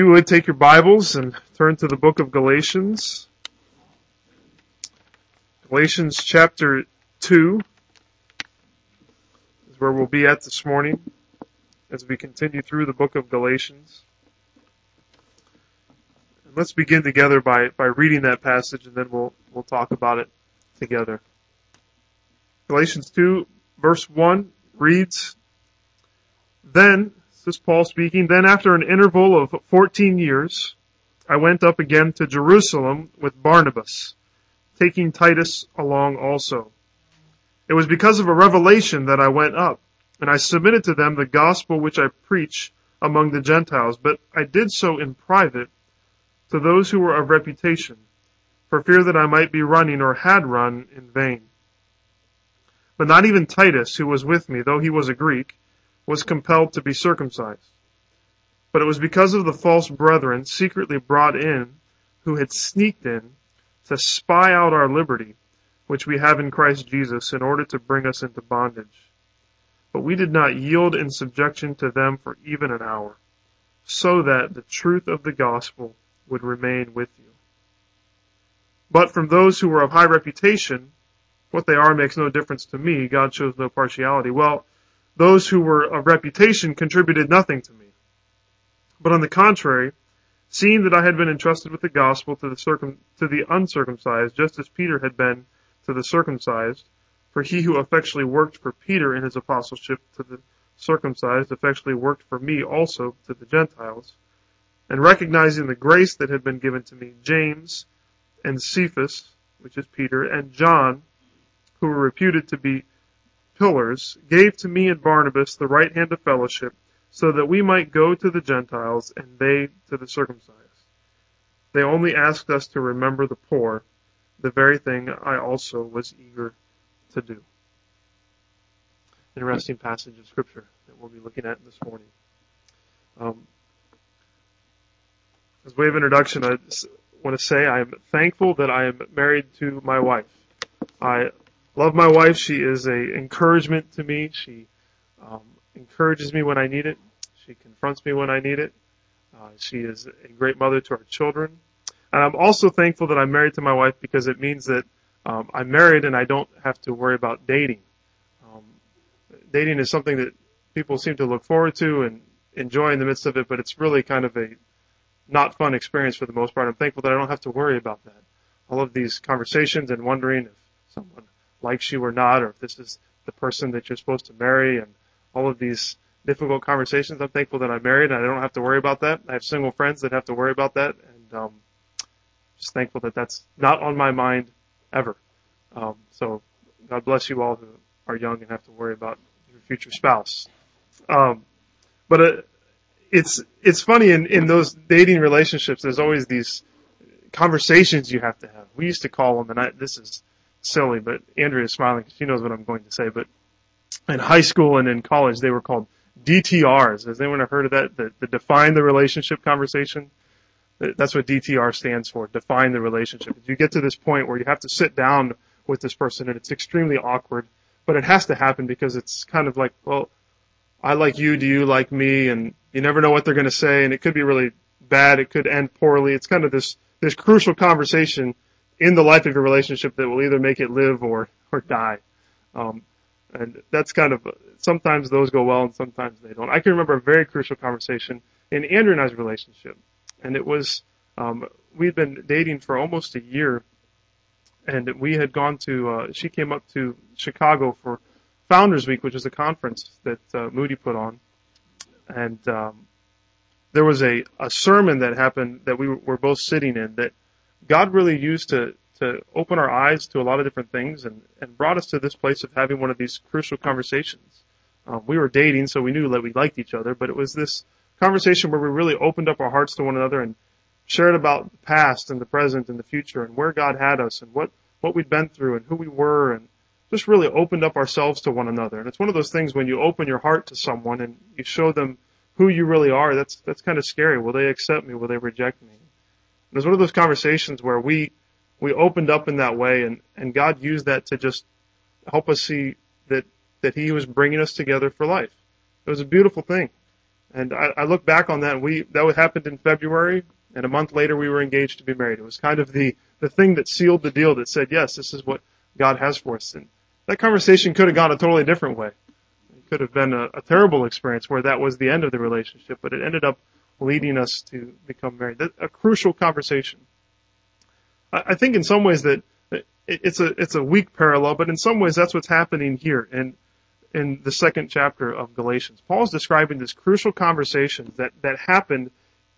you would take your Bibles and turn to the book of Galatians. Galatians chapter 2 is where we'll be at this morning as we continue through the book of Galatians. And let's begin together by, by reading that passage and then we'll, we'll talk about it together. Galatians 2 verse 1 reads, Then this is Paul speaking. Then after an interval of 14 years, I went up again to Jerusalem with Barnabas, taking Titus along also. It was because of a revelation that I went up, and I submitted to them the gospel which I preach among the Gentiles, but I did so in private to those who were of reputation, for fear that I might be running or had run in vain. But not even Titus, who was with me, though he was a Greek, was compelled to be circumcised. But it was because of the false brethren secretly brought in who had sneaked in to spy out our liberty, which we have in Christ Jesus, in order to bring us into bondage. But we did not yield in subjection to them for even an hour, so that the truth of the gospel would remain with you. But from those who were of high reputation, what they are makes no difference to me. God shows no partiality. Well, those who were of reputation contributed nothing to me. But on the contrary, seeing that I had been entrusted with the gospel to the circum, to the uncircumcised, just as Peter had been to the circumcised, for he who effectually worked for Peter in his apostleship to the circumcised effectually worked for me also to the Gentiles, and recognizing the grace that had been given to me, James and Cephas, which is Peter, and John, who were reputed to be pillars, gave to me and Barnabas the right hand of fellowship, so that we might go to the Gentiles and they to the circumcised. They only asked us to remember the poor, the very thing I also was eager to do. Interesting passage of scripture that we'll be looking at this morning. Um, as way of introduction, I want to say I am thankful that I am married to my wife. I love my wife. She is a encouragement to me. She um, encourages me when I need it. She confronts me when I need it. Uh, she is a great mother to our children. And I'm also thankful that I'm married to my wife because it means that um, I'm married and I don't have to worry about dating. Um, dating is something that people seem to look forward to and enjoy in the midst of it, but it's really kind of a not fun experience for the most part. I'm thankful that I don't have to worry about that. All of these conversations and wondering if someone likes you or not, or if this is the person that you're supposed to marry, and all of these difficult conversations. I'm thankful that I'm married and I don't have to worry about that. I have single friends that have to worry about that, and um, just thankful that that's not on my mind ever. Um, so God bless you all who are young and have to worry about your future spouse. Um, but uh, it's it's funny in in those dating relationships. There's always these conversations you have to have. We used to call them, and I, this is silly, but Andrea is smiling because she knows what I'm going to say. But in high school and in college, they were called DTRs. Has anyone heard of that? The, the define the relationship conversation. That's what DTR stands for. Define the relationship. You get to this point where you have to sit down with this person and it's extremely awkward, but it has to happen because it's kind of like, well, I like you, do you like me? And you never know what they're going to say and it could be really bad. It could end poorly. It's kind of this, this crucial conversation in the life of your relationship that will either make it live or, or die. Um, and that's kind of, sometimes those go well and sometimes they don't. I can remember a very crucial conversation in Andrea and I's relationship. And it was, um, we'd been dating for almost a year and we had gone to, uh, she came up to Chicago for Founders Week, which is a conference that uh, Moody put on. And, um, there was a, a sermon that happened that we were both sitting in that God really used to to open our eyes to a lot of different things and, and brought us to this place of having one of these crucial conversations. Um, we were dating, so we knew that we liked each other, but it was this conversation where we really opened up our hearts to one another and shared about the past and the present and the future and where God had us and what, what we'd been through and who we were and just really opened up ourselves to one another. And it's one of those things when you open your heart to someone and you show them who you really are, that's, that's kind of scary. Will they accept me? Will they reject me? It was one of those conversations where we, we opened up in that way and, and God used that to just help us see that, that He was bringing us together for life. It was a beautiful thing. And I, I look back on that and we, that happened in February and a month later we were engaged to be married. It was kind of the, the thing that sealed the deal that said, yes, this is what God has for us. And that conversation could have gone a totally different way. It could have been a, a terrible experience where that was the end of the relationship, but it ended up leading us to become married. That, a crucial conversation. I, I think in some ways that it, it's a, it's a weak parallel, but in some ways that's what's happening here. And in the second chapter of Galatians. Paul is describing this crucial conversation that, that happened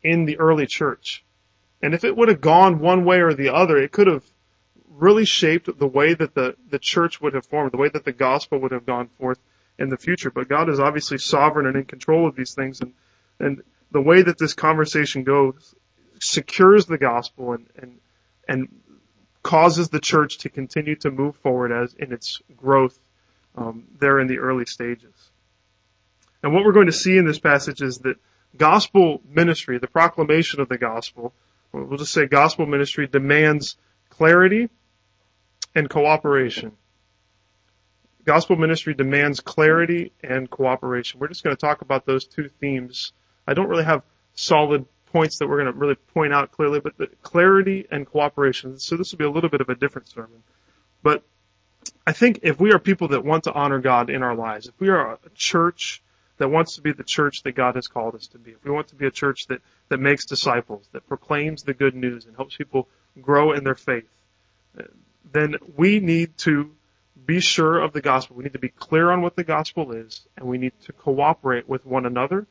in the early church. And if it would have gone one way or the other, it could have really shaped the way that the, the church would have formed, the way that the gospel would have gone forth in the future. But God is obviously sovereign and in control of these things. And, and the way that this conversation goes secures the gospel and, and, and causes the church to continue to move forward as in its growth um, there in the early stages. And what we're going to see in this passage is that gospel ministry, the proclamation of the gospel, we'll just say gospel ministry demands clarity and cooperation. Gospel ministry demands clarity and cooperation. We're just going to talk about those two themes. I don't really have solid points that we're going to really point out clearly, but the clarity and cooperation. So this will be a little bit of a different sermon. But I think if we are people that want to honor God in our lives, if we are a church that wants to be the church that God has called us to be, if we want to be a church that, that makes disciples, that proclaims the good news and helps people grow in their faith, then we need to be sure of the gospel. We need to be clear on what the gospel is, and we need to cooperate with one another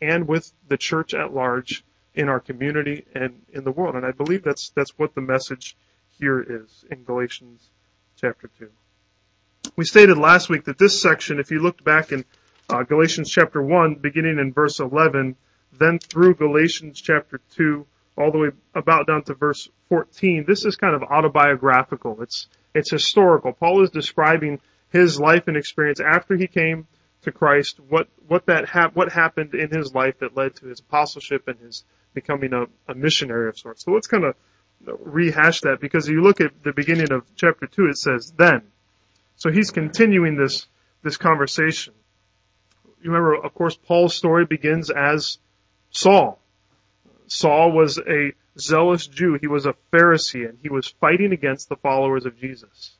and with the church at large in our community and in the world. And I believe that's that's what the message here is in Galatians chapter 2. We stated last week that this section, if you looked back in uh, Galatians chapter 1, beginning in verse 11, then through Galatians chapter 2, all the way about down to verse 14, this is kind of autobiographical. It's, it's historical. Paul is describing his life and experience after he came to Christ, what, what that hap- what happened in his life that led to his apostleship and his becoming a, a missionary of sorts. So let's kind of rehash that because you look at the beginning of chapter 2, it says, then. So he's continuing this, this conversation. You remember, of course, Paul's story begins as Saul. Saul was a zealous Jew. He was a Pharisee and he was fighting against the followers of Jesus.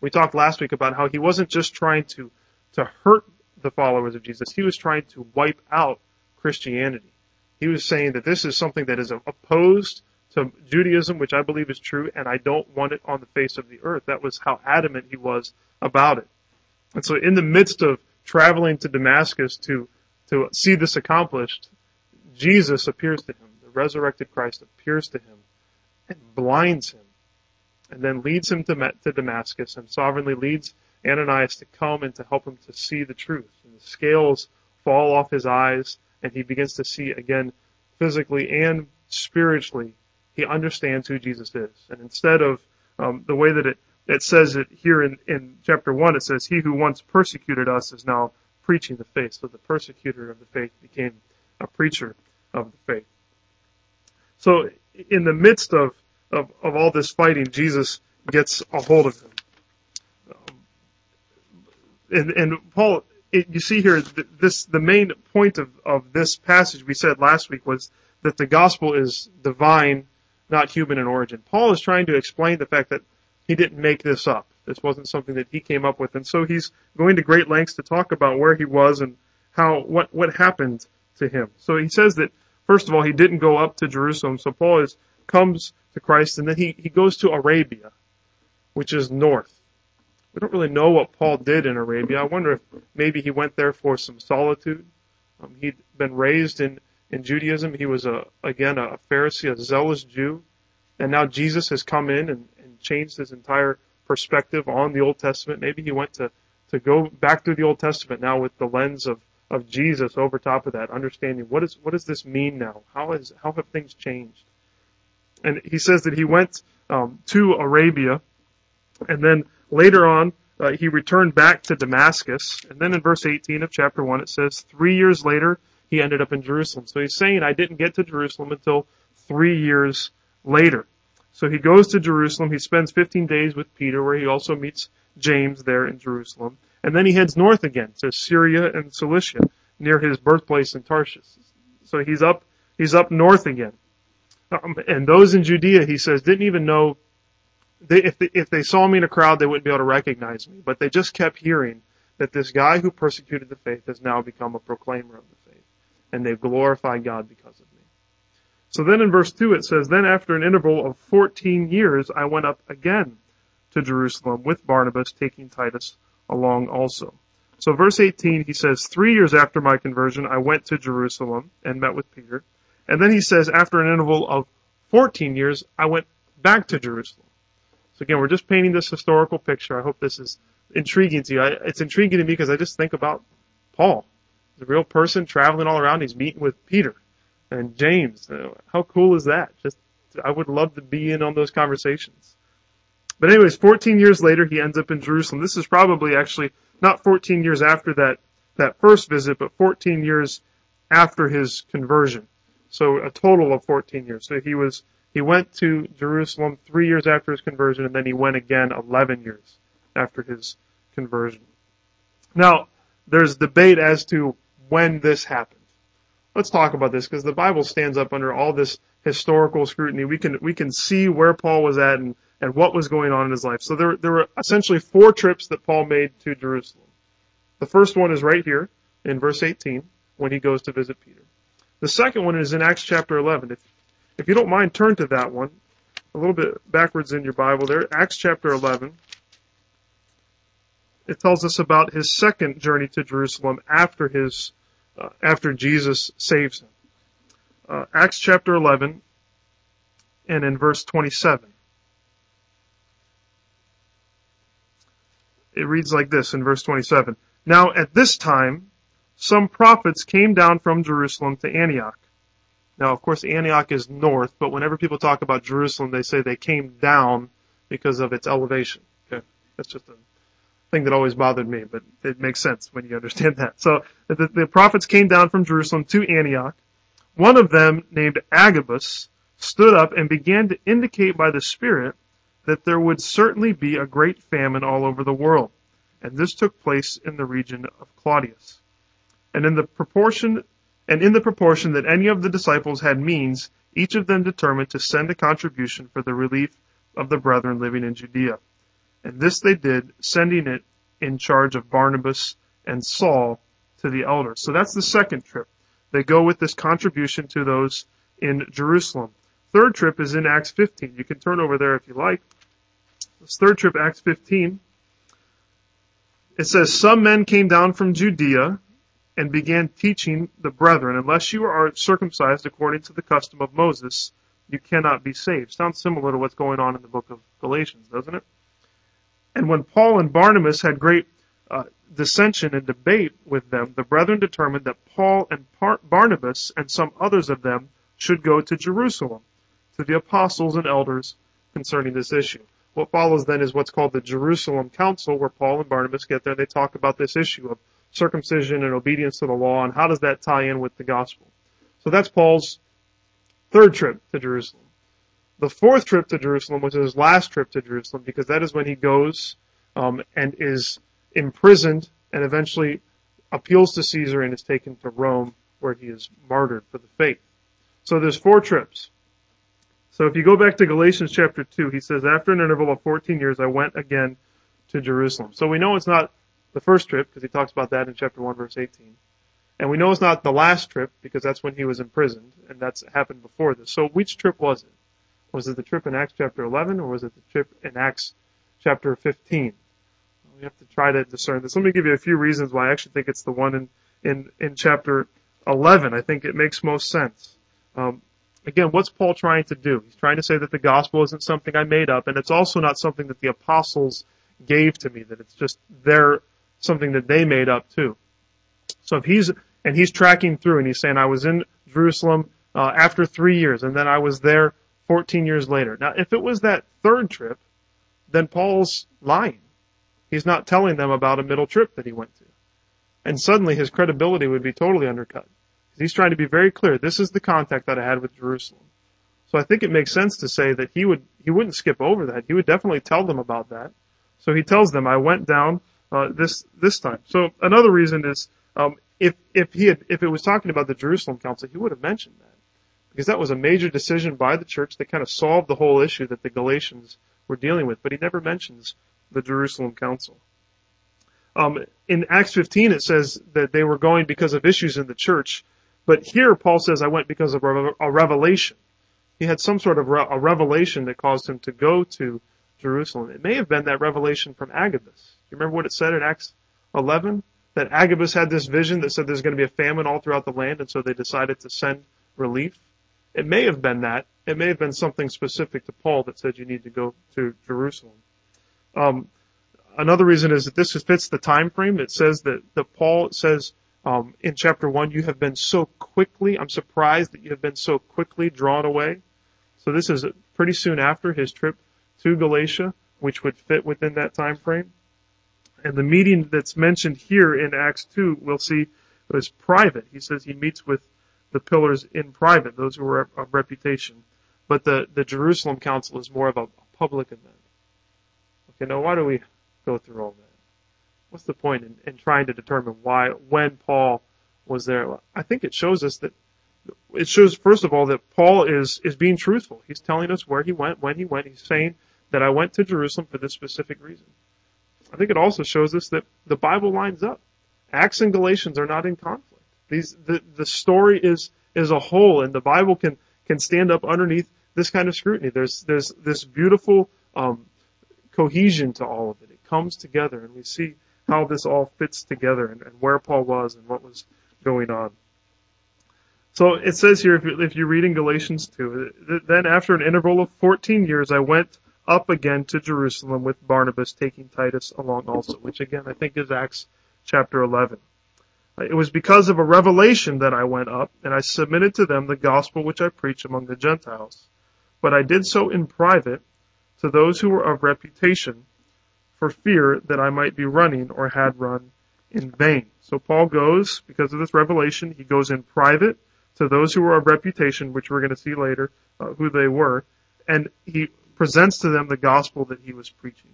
We talked last week about how he wasn't just trying to, to hurt the followers of Jesus. He was trying to wipe out Christianity. He was saying that this is something that is opposed to Judaism, which I believe is true, and I don't want it on the face of the earth. That was how adamant he was about it. And so in the midst of traveling to Damascus to, to see this accomplished, Jesus appears to him. The resurrected Christ appears to him and blinds him and then leads him to, to Damascus and sovereignly leads Ananias to come and to help him to see the truth. And the scales fall off his eyes and he begins to see again physically and spiritually he understands who Jesus is. And instead of um, the way that it, it says it here in, in chapter 1, it says, He who once persecuted us is now preaching the faith. So the persecutor of the faith became a preacher of the faith. So in the midst of, of, of all this fighting, Jesus gets a hold of him. And, and Paul, it, you see here, this, the main point of, of this passage we said last week was that the gospel is divine not human in origin. Paul is trying to explain the fact that he didn't make this up. This wasn't something that he came up with. And so he's going to great lengths to talk about where he was and how, what, what happened to him. So he says that, first of all, he didn't go up to Jerusalem. So Paul is, comes to Christ and then he, he goes to Arabia, which is north. We don't really know what Paul did in Arabia. I wonder if maybe he went there for some solitude. Um, he'd been raised in in Judaism. He was a again a Pharisee, a zealous Jew, and now Jesus has come in and, and changed his entire perspective on the Old Testament. Maybe he went to to go back through the Old Testament now with the lens of of Jesus over top of that, understanding what is what does this mean now? How is how have things changed? And he says that he went um, to Arabia, and then later on uh, he returned back to Damascus. And then in verse 18 of chapter one it says, three years later he ended up in Jerusalem. So he's saying, I didn't get to Jerusalem until three years later. So he goes to Jerusalem. He spends 15 days with Peter, where he also meets James there in Jerusalem. And then he heads north again to Syria and Cilicia. near his birthplace in Tarshish. So he's up, he's up north again. Um, and those in Judea, he says, didn't even know, they, if, they, if they saw me in a crowd, they wouldn't be able to recognize me. But they just kept hearing that this guy who persecuted the faith has now become a proclaimer of the faith. And they've glorified God because of me. So then in verse 2 it says, Then after an interval of 14 years, I went up again to Jerusalem with Barnabas, taking Titus along also. So verse 18, he says, Three years after my conversion, I went to Jerusalem and met with Peter. And then he says, after an interval of 14 years, I went back to Jerusalem. So again, we're just painting this historical picture. I hope this is intriguing to you. I, it's intriguing to me because I just think about Paul, the real person traveling all around. He's meeting with Peter and James. Uh, how cool is that? Just, I would love to be in on those conversations. But anyways, 14 years later, he ends up in Jerusalem. This is probably actually not 14 years after that, that first visit, but 14 years after his conversion. So a total of 14 years. So he was, he went to Jerusalem three years after his conversion, and then he went again 11 years after his conversion. Now, there's debate as to when this happened. Let's talk about this because the Bible stands up under all this historical scrutiny. We can, we can see where Paul was at and and what was going on in his life. So there, there were essentially four trips that Paul made to Jerusalem. The first one is right here in verse 18 when he goes to visit Peter. The second one is in Acts chapter 11. If, if you don't mind, turn to that one a little bit backwards in your Bible there. Acts chapter 11. It tells us about his second journey to Jerusalem after his, uh, after Jesus saves him. Uh, Acts chapter 11 and in verse 27. it reads like this in verse 27. Now at this time, some prophets came down from Jerusalem to Antioch. Now, of course, Antioch is north, but whenever people talk about Jerusalem, they say they came down because of its elevation. Okay. That's just a thing that always bothered me, but it makes sense when you understand that. So the, the prophets came down from Jerusalem to Antioch. One of them, named Agabus, stood up and began to indicate by the Spirit that there would certainly be a great famine all over the world. And this took place in the region of Claudius. And in the proportion, and in the proportion that any of the disciples had means, each of them determined to send a contribution for the relief of the brethren living in Judea. And this they did, sending it in charge of Barnabas and Saul to the elders. So that's the second trip. They go with this contribution to those in Jerusalem. Third trip is in Acts 15. You can turn over there if you like. This third trip, Acts 15, it says, Some men came down from Judea and began teaching the brethren, unless you are circumcised according to the custom of Moses, you cannot be saved. Sounds similar to what's going on in the book of Galatians, doesn't it? And when Paul and Barnabas had great uh, dissension and debate with them, the brethren determined that Paul and Barnabas and some others of them should go to Jerusalem to the apostles and elders concerning this issue. What follows then is what's called the Jerusalem Council, where Paul and Barnabas get there. They talk about this issue of circumcision and obedience to the law, and how does that tie in with the gospel. So that's Paul's third trip to Jerusalem. The fourth trip to Jerusalem was his last trip to Jerusalem, because that is when he goes um, and is imprisoned and eventually appeals to Caesar and is taken to Rome, where he is martyred for the faith. So there's four trips. So if you go back to Galatians chapter 2, he says, after an interval of 14 years, I went again to Jerusalem. So we know it's not the first trip, because he talks about that in chapter 1 verse 18. And we know it's not the last trip, because that's when he was imprisoned, and that's happened before this. So which trip was it? Was it the trip in Acts chapter 11, or was it the trip in Acts chapter 15? We have to try to discern this. Let me give you a few reasons why I actually think it's the one in, in, in chapter 11. I think it makes most sense. Um, Again, what's Paul trying to do? He's trying to say that the gospel isn't something I made up, and it's also not something that the apostles gave to me, that it's just their, something that they made up too. So if he's, and he's tracking through and he's saying, I was in Jerusalem, uh, after three years, and then I was there 14 years later. Now, if it was that third trip, then Paul's lying. He's not telling them about a middle trip that he went to. And suddenly his credibility would be totally undercut. He's trying to be very clear. This is the contact that I had with Jerusalem. So I think it makes sense to say that he would he wouldn't skip over that. He would definitely tell them about that. So he tells them, "I went down uh, this this time." So another reason is um, if, if he had, if it was talking about the Jerusalem Council, he would have mentioned that. Because that was a major decision by the church that kind of solved the whole issue that the Galatians were dealing with, but he never mentions the Jerusalem Council. Um, in Acts 15, it says that they were going because of issues in the church, but here Paul says, I went because of a revelation. He had some sort of a revelation that caused him to go to Jerusalem. It may have been that revelation from Agabus. You remember what it said in Acts 11? That Agabus had this vision that said there's going to be a famine all throughout the land, and so they decided to send relief. It may have been that. It may have been something specific to Paul that said you need to go to Jerusalem. Um, another reason is that this fits the time frame. It says that, that Paul says um, in chapter one, you have been so quickly. I'm surprised that you have been so quickly drawn away. So this is pretty soon after his trip to Galatia, which would fit within that time frame. And the meeting that's mentioned here in Acts 2, we'll see, was private. He says he meets with the pillars in private, those who are of reputation. But the, the Jerusalem Council is more of a public event. Okay, now why do we go through all that? What's the point in, in trying to determine why, when Paul was there? I think it shows us that, it shows, first of all, that Paul is, is being truthful. He's telling us where he went, when he went. He's saying that I went to Jerusalem for this specific reason. I think it also shows us that the Bible lines up. Acts and Galatians are not in conflict. These, the, the story is, is a whole and the Bible can, can stand up underneath this kind of scrutiny. There's, there's this beautiful, um, cohesion to all of it. It comes together and we see how this all fits together and, and where Paul was and what was going on. So it says here, if, you, if you're reading Galatians 2, then after an interval of 14 years, I went up again to Jerusalem with Barnabas, taking Titus along also, which again I think is Acts chapter 11. It was because of a revelation that I went up, and I submitted to them the gospel which I preach among the Gentiles. But I did so in private to those who were of reputation, for fear that I might be running or had run in vain. So Paul goes, because of this revelation, he goes in private to those who were of reputation, which we're going to see later uh, who they were, and he presents to them the gospel that he was preaching.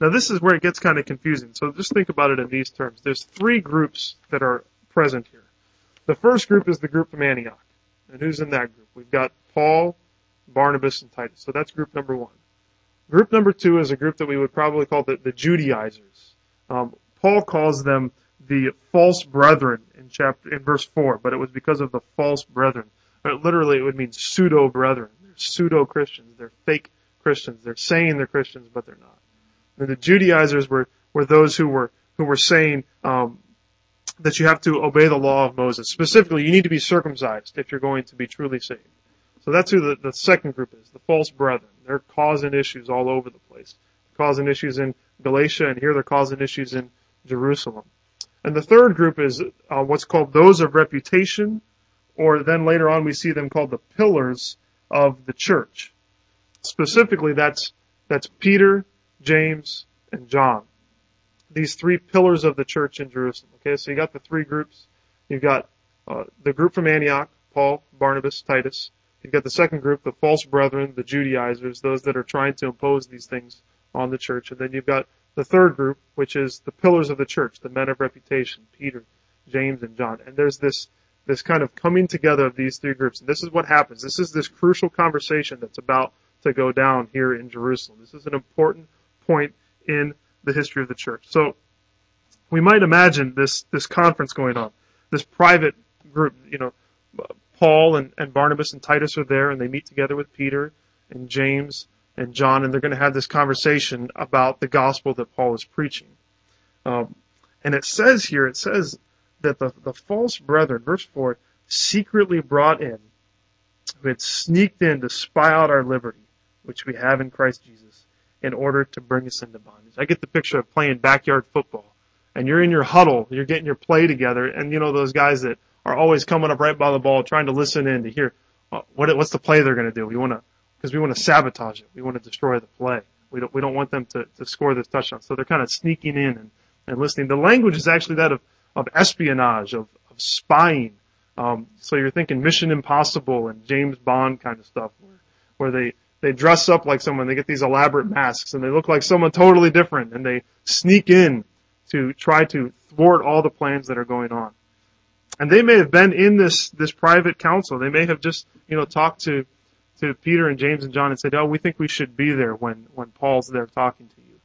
Now this is where it gets kind of confusing. So just think about it in these terms. There's three groups that are present here. The first group is the group from Antioch. And who's in that group? We've got Paul, Barnabas, and Titus. So that's group number one. Group number two is a group that we would probably call the, the Judaizers. Um, Paul calls them the false brethren in chapter in verse four, but it was because of the false brethren. Literally, it would mean pseudo brethren pseudo Christians. They're fake Christians. They're saying they're Christians, but they're not. And the Judaizers were, were those who were, who were saying, um, that you have to obey the law of Moses. Specifically, you need to be circumcised if you're going to be truly saved. So that's who the, the second group is, the false brethren. They're causing issues all over the place. They're causing issues in Galatia, and here they're causing issues in Jerusalem. And the third group is uh, what's called those of reputation, or then later on we see them called the pillars of the church. Specifically, that's, that's Peter, James, and John. These three pillars of the church in Jerusalem. Okay, so you got the three groups. You've got uh, the group from Antioch, Paul, Barnabas, Titus. You've got the second group, the false brethren, the Judaizers, those that are trying to impose these things on the church. And then you've got the third group, which is the pillars of the church, the men of reputation, Peter, James, and John. And there's this this kind of coming together of these three groups. And this is what happens. This is this crucial conversation that's about to go down here in Jerusalem. This is an important point in the history of the church. So we might imagine this, this conference going on, this private group, you know, Paul and, and Barnabas and Titus are there and they meet together with Peter and James and John and they're going to have this conversation about the gospel that Paul is preaching. Um, and it says here, it says that the, the false brethren, verse 4, secretly brought in, who had sneaked in to spy out our liberty, which we have in Christ Jesus, in order to bring us into bondage. I get the picture of playing backyard football, and you're in your huddle, you're getting your play together, and you know those guys that are always coming up right by the ball, trying to listen in to hear uh, what what's the play they're going to do. We want to because we want to sabotage it. We want to destroy the play. We don't we don't want them to to score this touchdown. So they're kind of sneaking in and and listening. The language is actually that of of espionage, of, of spying. Um, so you're thinking Mission Impossible and James Bond kind of stuff, where, where they they dress up like someone, they get these elaborate masks, and they look like someone totally different, and they sneak in to try to thwart all the plans that are going on. And they may have been in this, this private council. They may have just, you know, talked to, to Peter and James and John and said, oh, we think we should be there when, when Paul's there talking to you.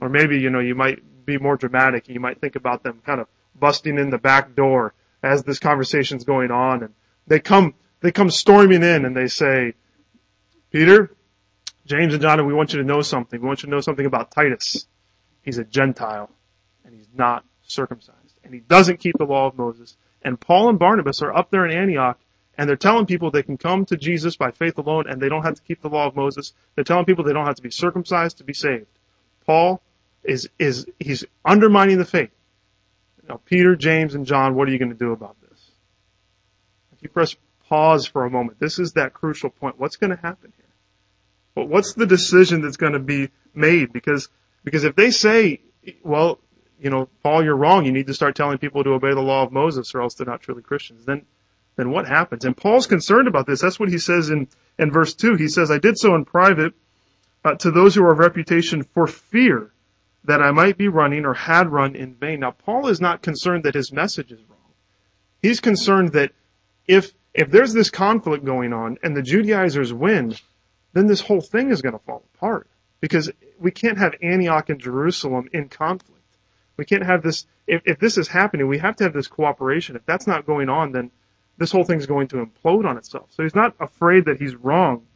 Or maybe, you know, you might be more dramatic and you might think about them kind of busting in the back door as this conversation's going on and they come, they come storming in and they say, Peter, James and John, we want you to know something. We want you to know something about Titus. He's a Gentile and he's not circumcised and he doesn't keep the law of Moses. And Paul and Barnabas are up there in Antioch and they're telling people they can come to Jesus by faith alone and they don't have to keep the law of Moses. They're telling people they don't have to be circumcised to be saved. Paul is, is, he's undermining the faith. Now, Peter, James, and John, what are you going to do about this? If you press pause for a moment, this is that crucial point. What's going to happen here? Well, what's the decision that's going to be made? Because, because if they say, well, you know, Paul, you're wrong. You need to start telling people to obey the law of Moses or else they're not truly Christians. Then, then what happens? And Paul's concerned about this. That's what he says in, in verse 2. He says, I did so in private uh, to those who are of reputation for fear that I might be running or had run in vain. Now, Paul is not concerned that his message is wrong. He's concerned that if, if there's this conflict going on and the Judaizers win, then this whole thing is going to fall apart. Because we can't have Antioch and Jerusalem in conflict. We can't have this, if, if this is happening, we have to have this cooperation. If that's not going on, then this whole thing's going to implode on itself. So he's not afraid that he's wrong.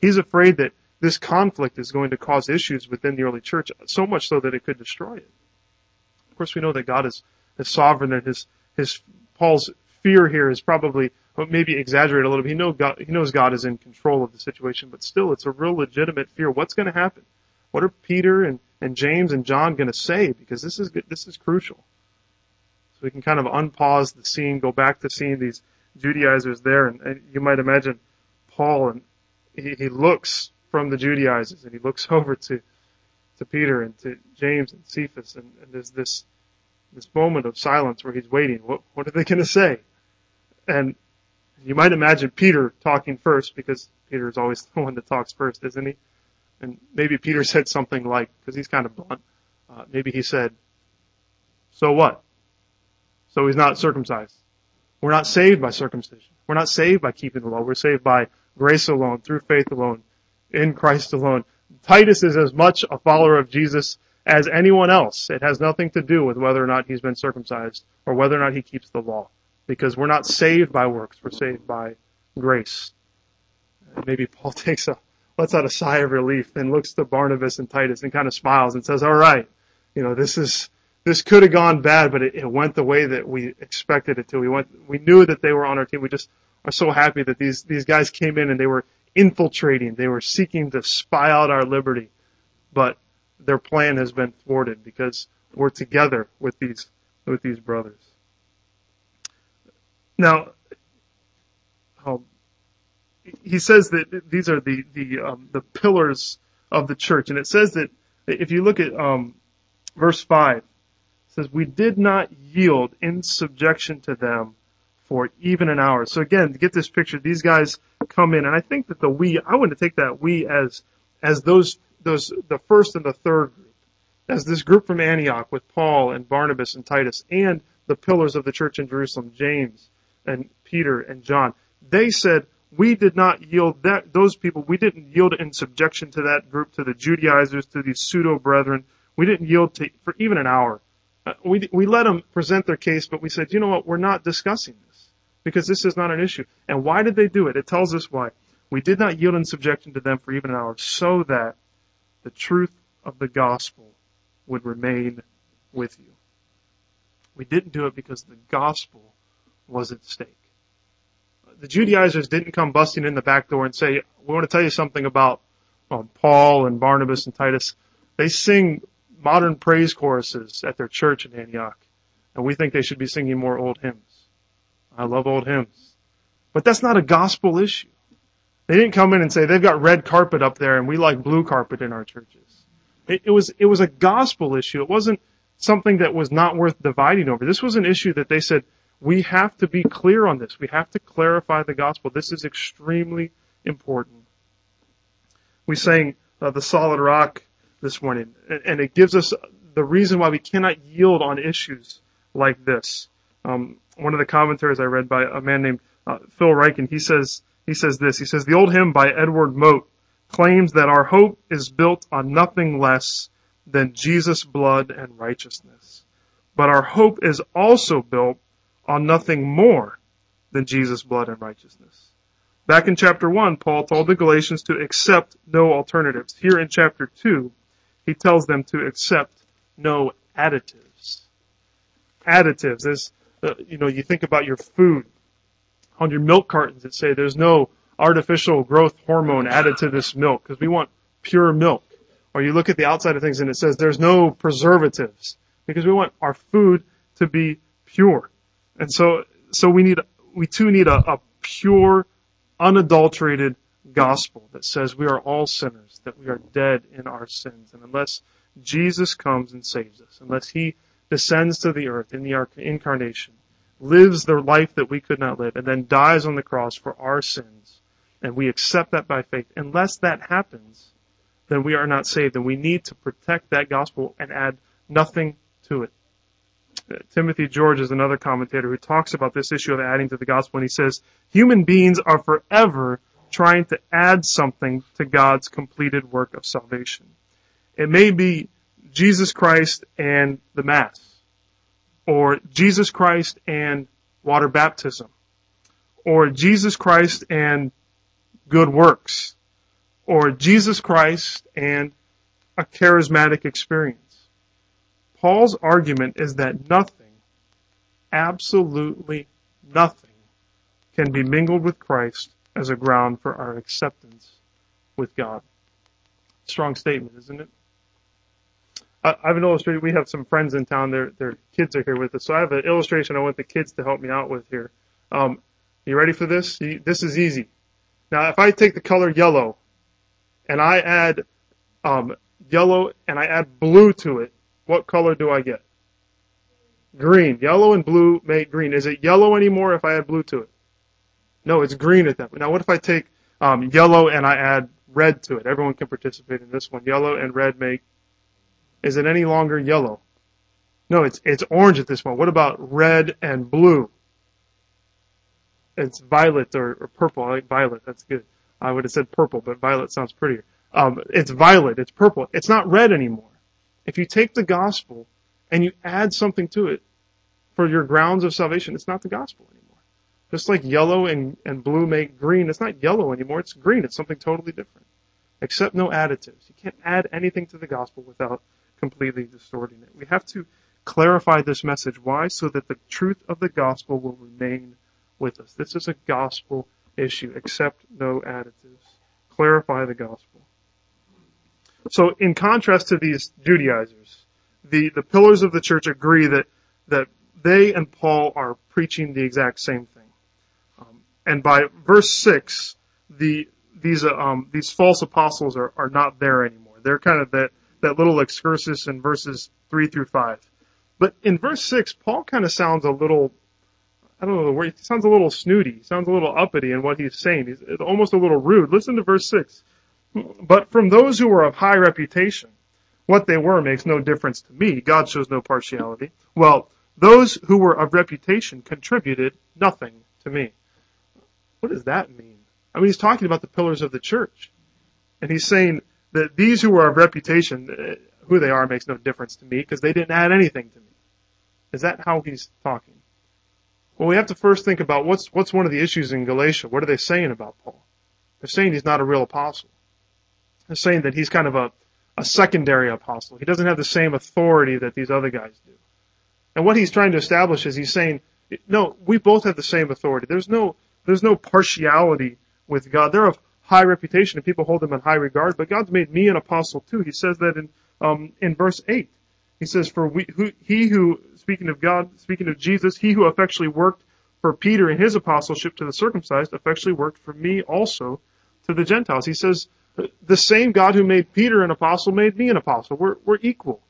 He's afraid that this conflict is going to cause issues within the early church, so much so that it could destroy it. Of course, we know that God is, is sovereign and his, his, Paul's fear here is probably, maybe exaggerated a little bit. He, know God, he knows God is in control of the situation, but still, it's a real legitimate fear. What's going to happen? What are Peter and and James and John going to say? Because this is this is crucial. So we can kind of unpause the scene, go back to seeing these Judaizers there, and, and you might imagine Paul and he, he looks from the Judaizers and he looks over to to Peter and to James and Cephas, and, and there's this this moment of silence where he's waiting. What what are they going to say? And you might imagine Peter talking first because Peter is always the one that talks first, isn't he? And maybe Peter said something like, because he's kind of blunt, uh, maybe he said, so what? So he's not circumcised. We're not saved by circumcision. We're not saved by keeping the law. We're saved by grace alone, through faith alone, in Christ alone. Titus is as much a follower of Jesus as anyone else. It has nothing to do with whether or not he's been circumcised or whether or not he keeps the law. Because we're not saved by works. We're saved by grace. Maybe Paul takes a lets out a sigh of relief and looks to Barnabas and Titus and kind of smiles and says, all right, you know, this is, this could have gone bad, but it, it went the way that we expected it to. We went, we knew that they were on our team. We just are so happy that these, these guys came in and they were infiltrating. They were seeking to spy out our liberty, but their plan has been thwarted because we're together with these, with these brothers. Now, oh, he says that these are the the um, the pillars of the church, and it says that if you look at um, verse five, says we did not yield in subjection to them for even an hour. So again, to get this picture, these guys come in, and I think that the we I want to take that we as as those those the first and the third group, as this group from Antioch with Paul and Barnabas and Titus, and the pillars of the church in Jerusalem, James and Peter and John. They said, we did not yield that those people we didn't yield in subjection to that group to the judaizers to these pseudo brethren we didn't yield to for even an hour. Uh, we we let them present their case but we said you know what? We're not discussing this because this is not an issue. And why did they do it? It tells us why. We did not yield in subjection to them for even an hour so that the truth of the gospel would remain with you. We didn't do it because the gospel was at stake. The Judaizers didn't come busting in the back door and say, we want to tell you something about um, Paul and Barnabas and Titus. They sing modern praise choruses at their church in Antioch, and we think they should be singing more old hymns. I love old hymns. But that's not a gospel issue. They didn't come in and say they've got red carpet up there and we like blue carpet in our churches. It, it was, it was a gospel issue. It wasn't something that was not worth dividing over. This was an issue that they said, we have to be clear on this. We have to clarify the gospel. This is extremely important. We sang uh, the solid rock this morning, and, it gives us the reason why we cannot yield on issues like this. Um, one of the commentaries I read by a man named uh, Phil Ryken, he says, he says this, he says, the old hymn by Edward Mote claims that our hope is built on nothing less than Jesus' blood and righteousness. But our hope is also built on nothing more than Jesus' blood and righteousness. Back in chapter 1, Paul told the Galatians to accept no alternatives. Here in chapter 2, he tells them to accept no additives. Additives is, uh, you know, you think about your food. On your milk cartons, it say there's no artificial growth hormone added to this milk because we want pure milk. Or you look at the outside of things and it says there's no preservatives because we want our food to be pure. And so, so we need, we too need a, a pure, unadulterated gospel that says we are all sinners, that we are dead in our sins. And unless Jesus comes and saves us, unless he descends to the earth in the incarnation, lives the life that we could not live, and then dies on the cross for our sins, and we accept that by faith, unless that happens, then we are not saved. And we need to protect that gospel and add nothing to it. Uh, Timothy George is another commentator who talks about this issue of adding to the gospel and he says, human beings are forever trying to add something to God's completed work of salvation. It may be Jesus Christ and the Mass, or Jesus Christ and water baptism, or Jesus Christ and good works, or Jesus Christ and a charismatic experience. Paul's argument is that nothing, absolutely nothing, can be mingled with Christ as a ground for our acceptance with God. Strong statement, isn't it? I have an illustration. We have some friends in town. Their their kids are here with us. So I have an illustration I want the kids to help me out with here. Um, you ready for this? This is easy. Now, if I take the color yellow and I add um, yellow and I add blue to it, what color do I get? Green. Yellow and blue make green. Is it yellow anymore if I add blue to it? No, it's green at that. Now what if I take um, yellow and I add red to it? Everyone can participate in this one. Yellow and red make. Is it any longer yellow? No, it's it's orange at this point. What about red and blue? It's violet or, or purple. I like violet. That's good. I would have said purple, but violet sounds prettier. Um, it's violet. It's purple. It's not red anymore. If you take the gospel and you add something to it for your grounds of salvation, it's not the gospel anymore. Just like yellow and, and blue make green, it's not yellow anymore, it's green. It's something totally different. Except no additives. You can't add anything to the gospel without completely distorting it. We have to clarify this message. Why? So that the truth of the gospel will remain with us. This is a gospel issue. Accept no additives. Clarify the gospel. So in contrast to these Judaizers, the, the pillars of the church agree that, that they and Paul are preaching the exact same thing. Um, and by verse 6, the, these, uh, um, these false apostles are, are not there anymore. They're kind of that, that little excursus in verses 3 through 5. But in verse 6, Paul kind of sounds a little, I don't know the word, he sounds a little snooty. Sounds a little uppity in what he's saying. He's almost a little rude. Listen to verse 6. But from those who were of high reputation, what they were makes no difference to me. God shows no partiality. Well, those who were of reputation contributed nothing to me. What does that mean? I mean, he's talking about the pillars of the church. And he's saying that these who are of reputation, uh, who they are makes no difference to me because they didn't add anything to me. Is that how he's talking? Well, we have to first think about what's, what's one of the issues in Galatia. What are they saying about Paul? They're saying he's not a real apostle They're saying that he's kind of a, a secondary apostle. He doesn't have the same authority that these other guys do. And what he's trying to establish is he's saying, no, we both have the same authority. There's no, there's no partiality with God. They're of high reputation and people hold them in high regard, but God's made me an apostle too. He says that in, um, in verse 8. He says, for we, who, he who, speaking of God, speaking of Jesus, he who effectually worked for Peter in his apostleship to the circumcised effectually worked for me also to the Gentiles. He says, the same God who made Peter an apostle made me an apostle. We're, we're equal.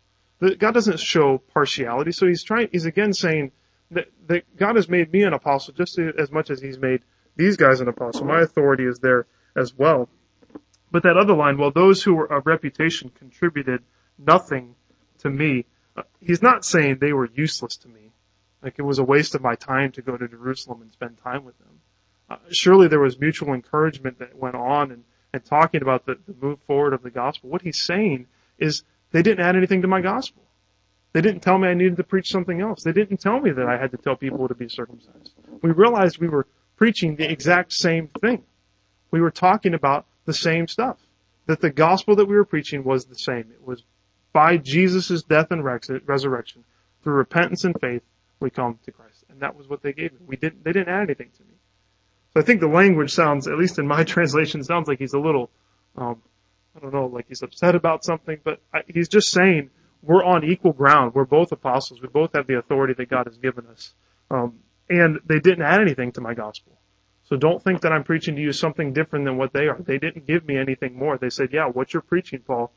God doesn't show partiality. So he's trying, he's again saying that, that God has made me an apostle just as much as he's made these guys an apostle. My authority is there as well. But that other line, well, those who were of reputation contributed nothing to me. Uh, he's not saying they were useless to me. Like it was a waste of my time to go to Jerusalem and spend time with them. Uh, surely there was mutual encouragement that went on and, and talking about the, the move forward of the gospel. What he's saying is they didn't add anything to my gospel. They didn't tell me I needed to preach something else. They didn't tell me that I had to tell people to be circumcised. We realized we were preaching the exact same thing. We were talking about the same stuff. That the gospel that we were preaching was the same. It was by Jesus' death and resurrection, through repentance and faith, we come to Christ. And that was what they gave me. We didn't, they didn't add anything to me. So I think the language sounds, at least in my translation, sounds like he's a little, um, I don't know, like he's upset about something, but I, he's just saying we're on equal ground. We're both apostles. We both have the authority that God has given us. Um, and they didn't add anything to my gospel. So don't think that I'm preaching to you something different than what they are. They didn't give me anything more. They said, yeah, what you're preaching, Paul,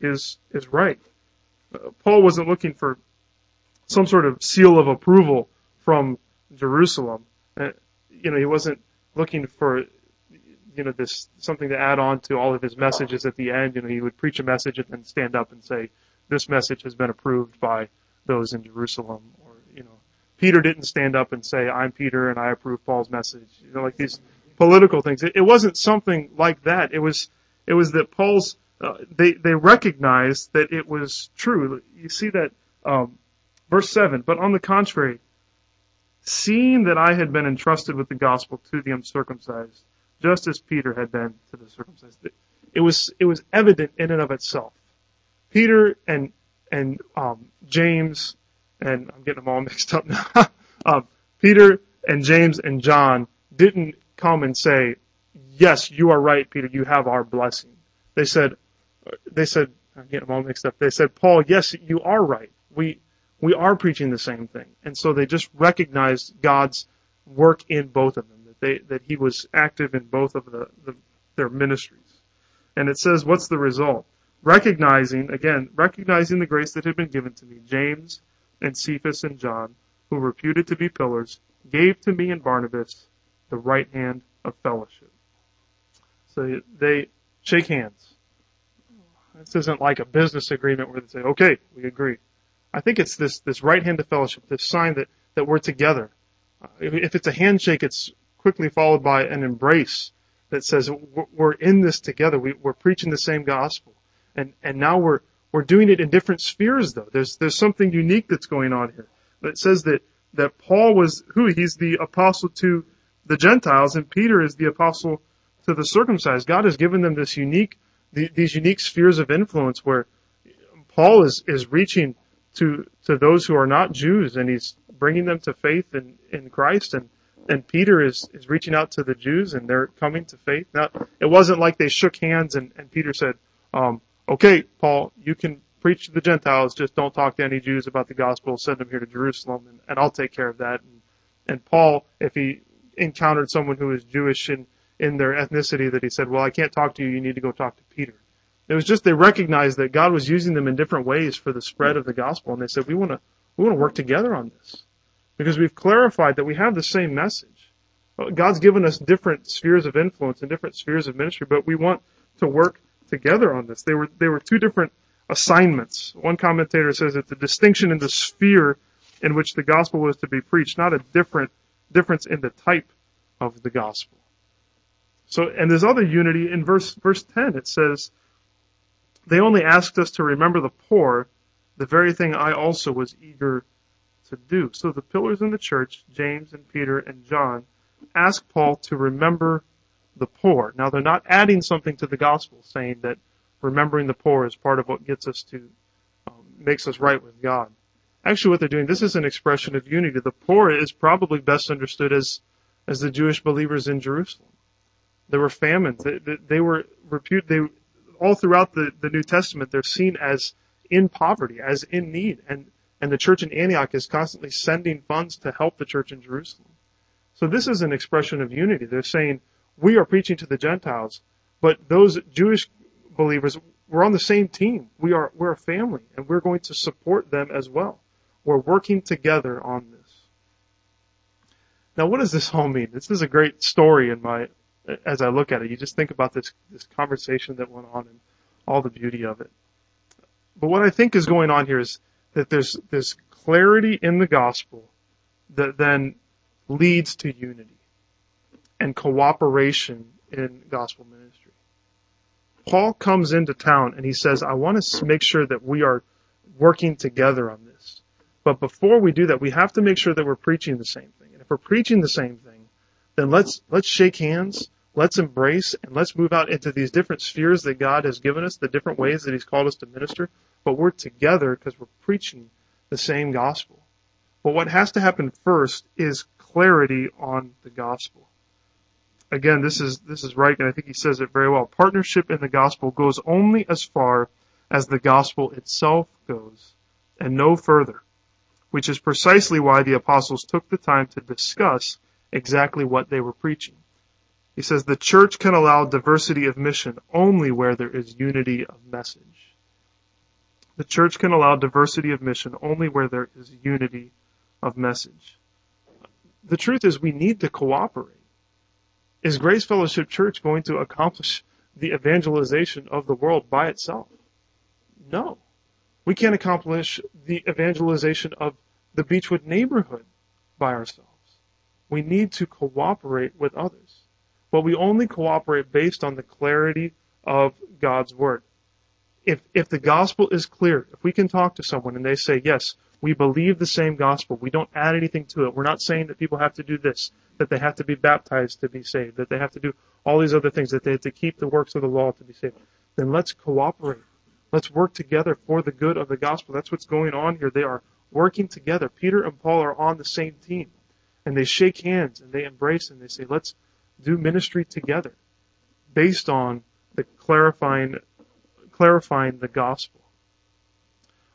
is, is right. Uh, Paul wasn't looking for some sort of seal of approval from Jerusalem. Uh, you know, he wasn't looking for, you know, this, something to add on to all of his messages at the end. You know, he would preach a message and then stand up and say, this message has been approved by those in Jerusalem. Peter didn't stand up and say, I'm Peter and I approve Paul's message. You know, like these political things. It, it wasn't something like that. It was, it was that Paul's, uh, they, they recognized that it was true. You see that, um, verse 7, but on the contrary, seeing that I had been entrusted with the gospel to the uncircumcised, just as Peter had been to the circumcised. It was, it was evident in and of itself. Peter and, and, um, James, and I'm getting them all mixed up now. um, Peter and James and John didn't come and say, yes, you are right, Peter, you have our blessing. They said, they said, I'm getting them all mixed up. They said, Paul, yes, you are right. We, we are preaching the same thing. And so they just recognized God's work in both of them, that they, that he was active in both of the, the their ministries. And it says, what's the result? Recognizing, again, recognizing the grace that had been given to me, James and Cephas and John, who were reputed to be pillars, gave to me and Barnabas the right hand of fellowship. So they shake hands. This isn't like a business agreement where they say, okay, we agree. I think it's this, this right hand of fellowship, this sign that, that we're together. If, if it's a handshake, it's quickly followed by an embrace that says we're in this together. We, are preaching the same gospel. And, and now we're, we're doing it in different spheres though. There's, there's something unique that's going on here. But it says that, that Paul was who? He's the apostle to the Gentiles and Peter is the apostle to the circumcised. God has given them this unique, these unique spheres of influence where Paul is, is reaching to to those who are not Jews, and he's bringing them to faith in in Christ. And and Peter is is reaching out to the Jews, and they're coming to faith. Now, it wasn't like they shook hands and and Peter said, um, "Okay, Paul, you can preach to the Gentiles. Just don't talk to any Jews about the gospel. Send them here to Jerusalem, and, and I'll take care of that." And, and Paul, if he encountered someone who was Jewish in in their ethnicity, that he said, "Well, I can't talk to you. You need to go talk to Peter." It was just they recognized that God was using them in different ways for the spread of the gospel, and they said, "We want to we want to work together on this because we've clarified that we have the same message. God's given us different spheres of influence and different spheres of ministry, but we want to work together on this. They were they were two different assignments. One commentator says it's a distinction in the sphere in which the gospel was to be preached, not a different difference in the type of the gospel. So, and there's other unity in verse verse ten. It says they only asked us to remember the poor, the very thing I also was eager to do. So the pillars in the church, James and Peter and John, ask Paul to remember the poor. Now they're not adding something to the gospel saying that remembering the poor is part of what gets us to, um, makes us right with God. Actually what they're doing, this is an expression of unity. The poor is probably best understood as, as the Jewish believers in Jerusalem. There were famines. They, they, they were repute, they, all throughout the, the New Testament, they're seen as in poverty, as in need. And, and the church in Antioch is constantly sending funds to help the church in Jerusalem. So this is an expression of unity. They're saying, we are preaching to the Gentiles, but those Jewish believers, we're on the same team. We are, we're a family and we're going to support them as well. We're working together on this. Now what does this all mean? This is a great story in my as I look at it. You just think about this this conversation that went on and all the beauty of it. But what I think is going on here is that there's this clarity in the gospel that then leads to unity and cooperation in gospel ministry. Paul comes into town and he says, I want to make sure that we are working together on this. But before we do that, we have to make sure that we're preaching the same thing. And if we're preaching the same thing, then let's, let's shake hands, let's embrace, and let's move out into these different spheres that God has given us, the different ways that He's called us to minister. But we're together because we're preaching the same gospel. But what has to happen first is clarity on the gospel. Again, this is, this is right, and I think he says it very well. Partnership in the gospel goes only as far as the gospel itself goes, and no further, which is precisely why the apostles took the time to discuss exactly what they were preaching. He says the church can allow diversity of mission only where there is unity of message. The church can allow diversity of mission only where there is unity of message. The truth is we need to cooperate. Is Grace Fellowship Church going to accomplish the evangelization of the world by itself? No. We can't accomplish the evangelization of the Beechwood neighborhood by ourselves. We need to cooperate with others. But we only cooperate based on the clarity of God's Word. If, if the gospel is clear, if we can talk to someone and they say, yes, we believe the same gospel. We don't add anything to it. We're not saying that people have to do this, that they have to be baptized to be saved, that they have to do all these other things, that they have to keep the works of the law to be saved. Then let's cooperate. Let's work together for the good of the gospel. That's what's going on here. They are working together. Peter and Paul are on the same team. And they shake hands and they embrace and they say, let's do ministry together based on the clarifying, clarifying the gospel.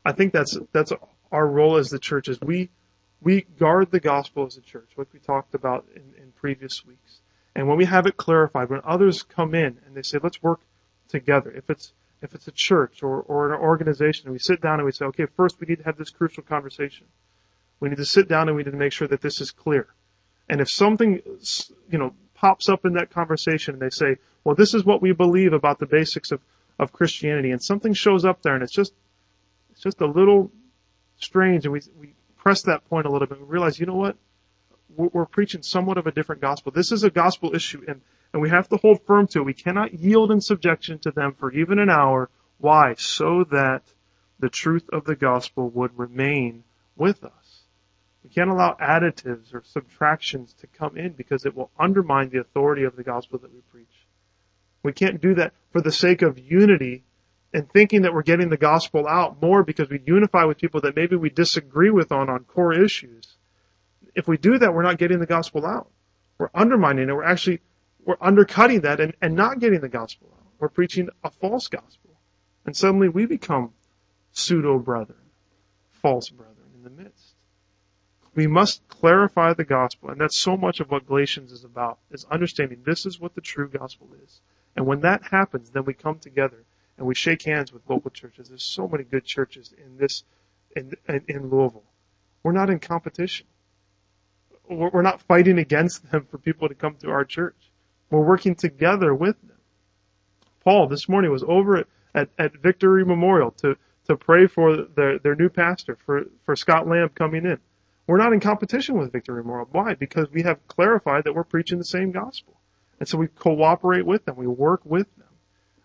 I think that's, that's our role as the church is we we guard the gospel as a church, what we talked about in, in previous weeks. And when we have it clarified, when others come in and they say, let's work together, if it's if it's a church or, or an organization, we sit down and we say, okay, first we need to have this crucial conversation. We need to sit down and we need to make sure that this is clear. And if something, you know, pops up in that conversation and they say, well, this is what we believe about the basics of, of Christianity, and something shows up there and it's just, it's just a little strange, and we, we press that point a little bit. We realize, you know what? We're, we're preaching somewhat of a different gospel. This is a gospel issue, and, and we have to hold firm to it. We cannot yield in subjection to them for even an hour. Why? So that the truth of the gospel would remain with us. We can't allow additives or subtractions to come in because it will undermine the authority of the gospel that we preach. We can't do that for the sake of unity and thinking that we're getting the gospel out more because we unify with people that maybe we disagree with on, on core issues. If we do that, we're not getting the gospel out. We're undermining it. We're actually, we're undercutting that and, and not getting the gospel out. We're preaching a false gospel. And suddenly we become pseudo brethren, false brethren in the midst. We must clarify the gospel, and that's so much of what Galatians is about, is understanding this is what the true gospel is. And when that happens, then we come together and we shake hands with local churches. There's so many good churches in this, in, in, Louisville. We're not in competition. We're not fighting against them for people to come to our church. We're working together with them. Paul this morning was over at, at, at Victory Memorial to, to pray for their, their new pastor, for, for Scott Lamb coming in. We're not in competition with Victory Memorial. Why? Because we have clarified that we're preaching the same gospel. And so we cooperate with them. We work with them.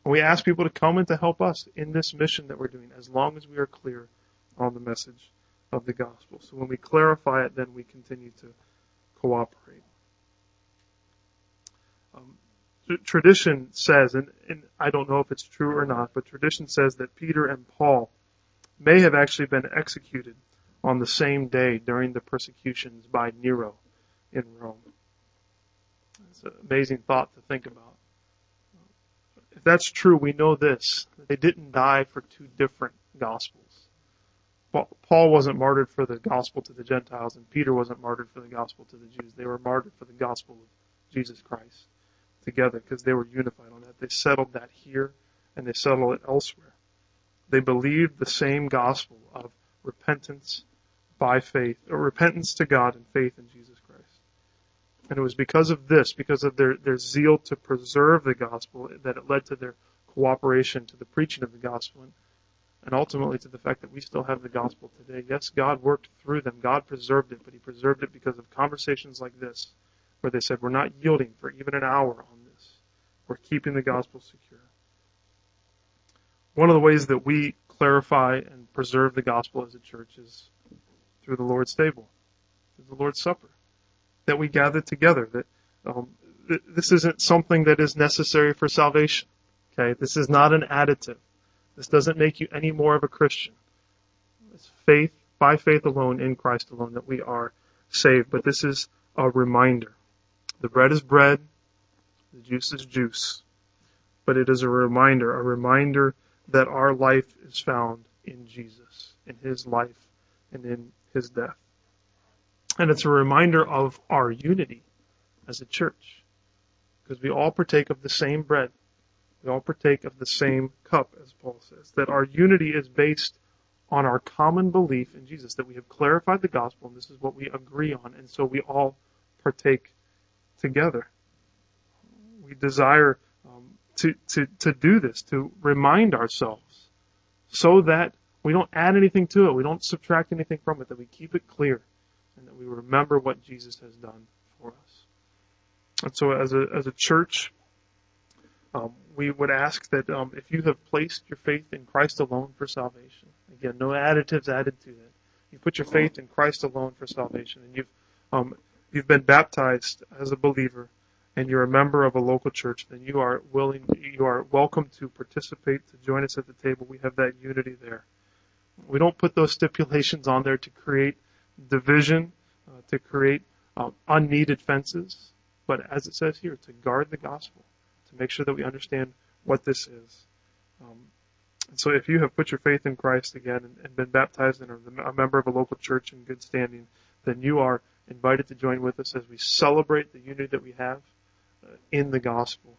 And we ask people to come and to help us in this mission that we're doing as long as we are clear on the message of the gospel. So when we clarify it, then we continue to cooperate. Um, tradition says, and, and I don't know if it's true or not, but tradition says that Peter and Paul may have actually been executed on the same day during the persecutions by Nero in Rome. It's an amazing thought to think about. If that's true, we know this. They didn't die for two different gospels. Paul wasn't martyred for the gospel to the Gentiles, and Peter wasn't martyred for the gospel to the Jews. They were martyred for the gospel of Jesus Christ together because they were unified on that. They settled that here and they settled it elsewhere. They believed the same gospel of repentance by faith, or repentance to God and faith in Jesus and it was because of this, because of their, their zeal to preserve the gospel, that it led to their cooperation to the preaching of the gospel. And and ultimately to the fact that we still have the gospel today. Yes, God worked through them. God preserved it, but He preserved it because of conversations like this, where they said, We're not yielding for even an hour on this. We're keeping the gospel secure. One of the ways that we clarify and preserve the gospel as a church is through the Lord's table, through the Lord's Supper, that we gather together, that um, th- this isn't something that is necessary for salvation. Okay, this is not an additive. This doesn't make you any more of a Christian. It's faith, by faith alone, in Christ alone, that we are saved. But this is a reminder. The bread is bread, the juice is juice. But it is a reminder, a reminder that our life is found in Jesus, in His life and in His death. And it's a reminder of our unity as a church. Because we all partake of the same bread. We all partake of the same cup, as Paul says. That our unity is based on our common belief in Jesus, that we have clarified the gospel and this is what we agree on, and so we all partake together. We desire um, to, to, to do this, to remind ourselves, so that we don't add anything to it, we don't subtract anything from it, that we keep it clear, and that we remember what Jesus has done for us. And so as a, as a church, um, we would ask that um, if you have placed your faith in Christ alone for salvation, again, no additives added to it. You put your faith in Christ alone for salvation, and you've um, you've been baptized as a believer, and you're a member of a local church. Then you are willing, you are welcome to participate, to join us at the table. We have that unity there. We don't put those stipulations on there to create division, uh, to create um, unneeded fences, but as it says here, to guard the gospel to make sure that we understand what this is. Um, and so if you have put your faith in Christ again and, and been baptized and are a member of a local church in good standing, then you are invited to join with us as we celebrate the unity that we have uh, in the gospel.